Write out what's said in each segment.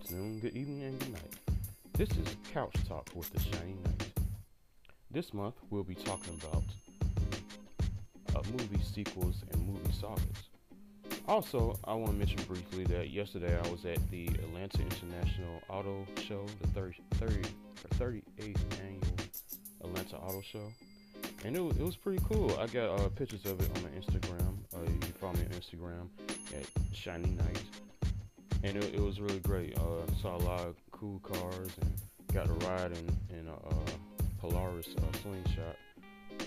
afternoon, good evening, and good night. This is Couch Talk with the Shiny Knight. This month, we'll be talking about uh, movie sequels and movie sagas. Also, I want to mention briefly that yesterday I was at the Atlanta International Auto Show, the 30, 30 or 38th annual Atlanta Auto Show, and it was, it was pretty cool. I got uh, pictures of it on my Instagram. Uh, you can follow me on Instagram at Shiny Knight and it, it was really great. Uh, saw a lot of cool cars and got to ride in in a uh, Polaris uh, slingshot.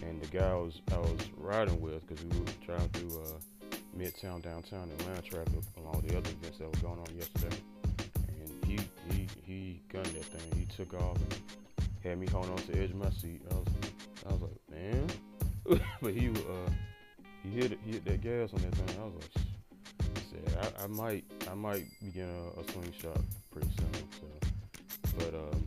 And the guy I was I was riding with, because we were driving through uh, Midtown downtown Atlanta traffic along with the other events that were going on yesterday. And he he he gunned that thing. He took off and had me holding on to the edge of my seat. I was I was like, man. but he uh he hit he hit that gas on that thing. I was like I, might I might begin a, a slingshot pretty soon. So, but um,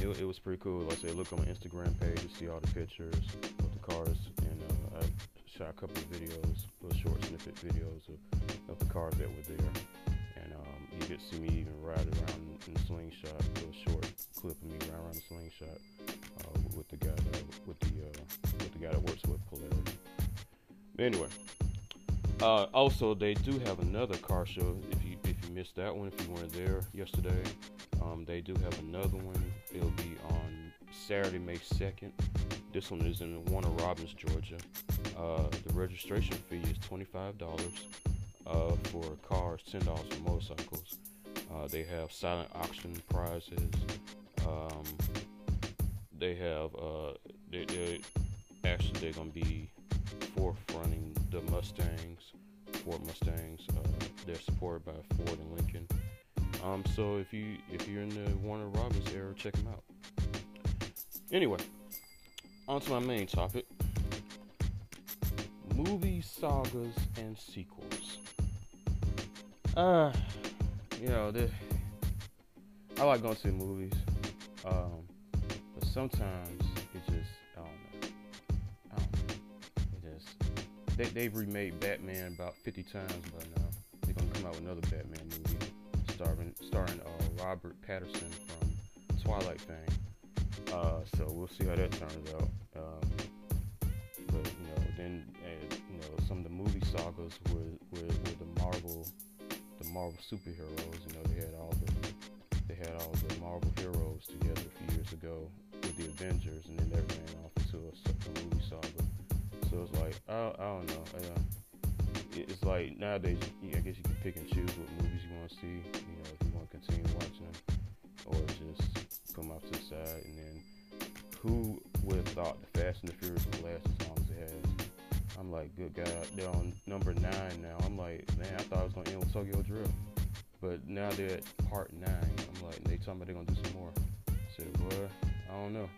it, it was pretty cool. Like I said, look on my Instagram page to see all the pictures of the cars, and uh, I shot a couple of videos, little short snippet videos of, of the cars that were there. And um, you to see me even ride around in the slingshot, a little short clip of me riding around the slingshot uh, with the guy that with the uh, with the guy that works with Polaris. But anyway, uh, also, they do have another car show. If you if you missed that one, if you weren't there yesterday, um, they do have another one. It'll be on Saturday, May second. This one is in Warner Robins, Georgia. Uh, the registration fee is twenty five dollars uh, for cars, ten dollars for motorcycles. Uh, they have silent auction prizes. Um, they have uh, they, they actually they're gonna be forefronting the Mustangs, Ford Mustangs. Uh, they're supported by Ford and Lincoln. Um, so if you if you're in the Warner Robins era, check them out. Anyway, on to my main topic: movie sagas and sequels. Uh, you know, the, I like going to movies, um, but sometimes they, they've remade Batman about 50 times by now. They're gonna come out with another Batman movie starring starring uh, Robert Pattinson from Twilight fame. Uh, so we'll see how that turns out. Um, but you know, then uh, you know some of the movie sagas with with, the Marvel the Marvel superheroes. You know, they had all the they had all the Marvel heroes together a few years ago with the Avengers, and then they ran off into a, a. It's like I, I don't know. It's like nowadays, I guess you can pick and choose what movies you want to see. You know, if you want to continue watching them, or just them off to the side. And then, who would have thought the Fast and the Furious would last as long as it has? I'm like, good God, they're on number nine now. I'm like, man, I thought it was gonna end with Tokyo Drift, but now they're at part nine. I'm like, they talking about they're gonna do some more. I said, boy, I don't know.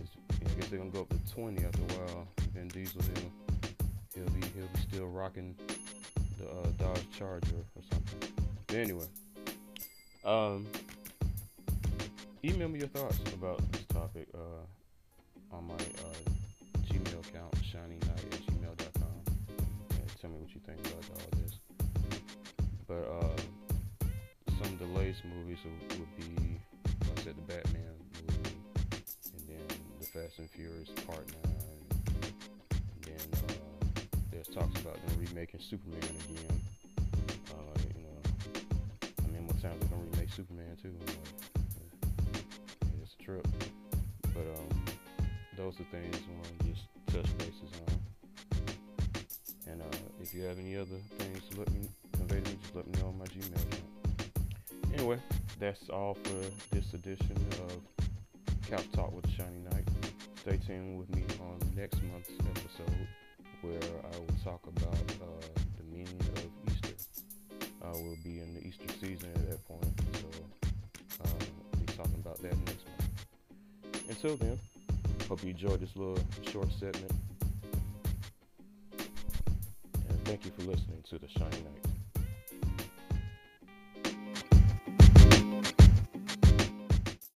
It's, I guess they're gonna go up to 20 after a while. Vin Diesel, he'll he'll be he'll be still rocking the uh, Dodge Charger or something. But anyway, um, email me your thoughts about this topic uh, on my uh, Gmail account, shinyknight at gmail.com. And tell me what you think about all this. But uh, some of the latest movies would be, like I said, the Batman movie, and then the Fast and Furious Part 9 remaking Superman again. Uh, you know, I mean, what times they're gonna remake Superman too? Like, it's a trip. But um, those are things I want to just touch bases on. And uh, if you have any other things to let me convey to me, just let me know on my Gmail account. Anyway, that's all for this edition of Couch Talk with Shiny Knight. Stay tuned with me on next month's episode where I will talk about uh, the meaning of Easter. Uh, we'll be in the Easter season at that point, so uh, we'll be talking about that next month. Until then, hope you enjoyed this little short segment. And thank you for listening to The Shiny Knight.